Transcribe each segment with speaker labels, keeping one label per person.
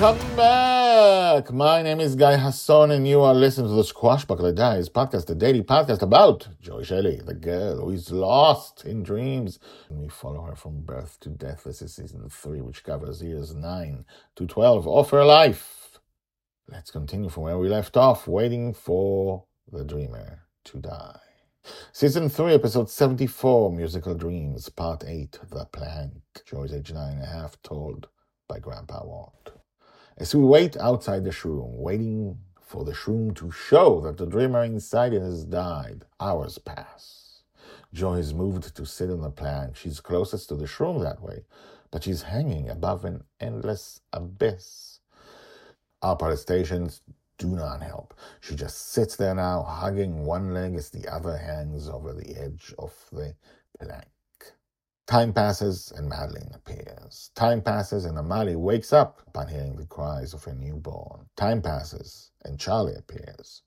Speaker 1: Welcome back. My name is Guy Hasson, and you are listening to the Squashbuckler Diaries podcast, the daily podcast about Joy Shelley, the girl who is lost in dreams. And we follow her from birth to death. This is season three, which covers years nine to 12 of her life. Let's continue from where we left off, waiting for the dreamer to die. Season 3, episode 74, Musical Dreams, part 8, The Plank. Joy's age nine and a half, told by Grandpa Walt. As we wait outside the shroom, waiting for the shroom to show that the dreamer inside it has died, hours pass. Joy is moved to sit on the plank. She's closest to the shroom that way, but she's hanging above an endless abyss. Our protestations do not help. She just sits there now, hugging one leg as the other hangs over the edge of the plank. Time passes and Madeline appears. Time passes and Amali wakes up upon hearing the cries of her newborn. Time passes and Charlie appears.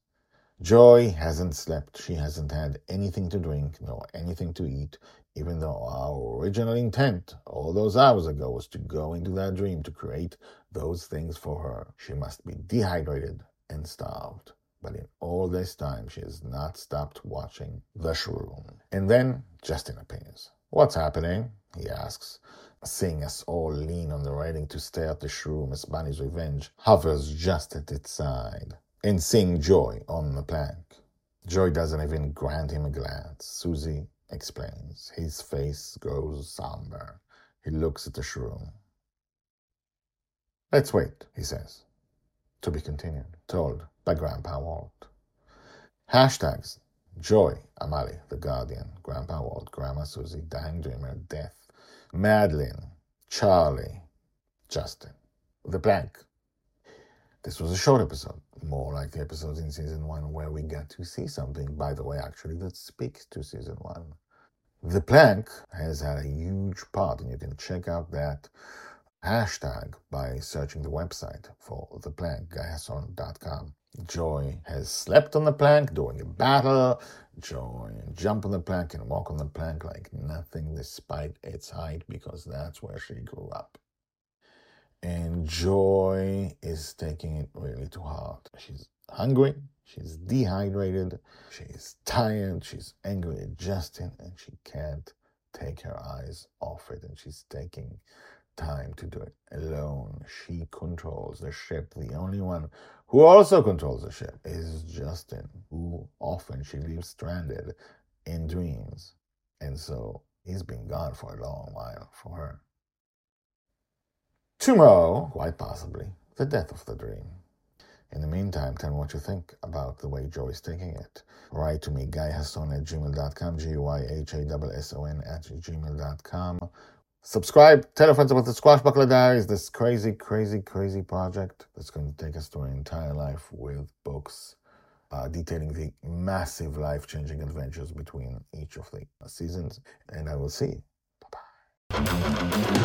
Speaker 1: Joy hasn't slept. She hasn't had anything to drink nor anything to eat, even though our original intent all those hours ago was to go into that dream to create those things for her. She must be dehydrated and starved. But in all this time, she has not stopped watching the shroom. And then Justin appears. What's happening? he asks, seeing us all lean on the railing to stare at the shroom as Bonny's revenge hovers just at its side, and seeing Joy on the plank. Joy doesn't even grant him a glance. Susie explains. His face grows somber. He looks at the shroom. Let's wait, he says. To be continued, told by Grandpa Walt. Hashtags Joy, Amali, the Guardian, Grandpa Walt, Grandma Susie, Dying Dreamer, Death, Madeline, Charlie, Justin. The Plank. This was a short episode, more like the episodes in season one where we get to see something, by the way, actually, that speaks to season one. The Plank has had a huge part, and you can check out that hashtag by searching the website for The Plank, guyhasson.com. Joy has slept on the plank during a battle. Joy jump on the plank and walk on the plank like nothing despite its height because that's where she grew up. And Joy is taking it really to heart. She's hungry, she's dehydrated, she's tired, she's angry at Justin, and she can't take her eyes off it. And she's taking time to do it alone. She controls the ship. The only one who also controls the ship is Justin, who often she leaves stranded in dreams. And so he's been gone for a long while for her. Tomorrow, quite possibly, the death of the dream. In the meantime, tell me what you think about the way Joe is taking it. Write to me, guyhasson at gmail.com, G-Y-H-A-S-S-O-N at gmail.com. Subscribe, tell your friends about the Squashbuckler Diaries, this crazy, crazy, crazy project that's going to take us through an entire life with books uh, detailing the massive life changing adventures between each of the seasons. And I will see you. Bye bye.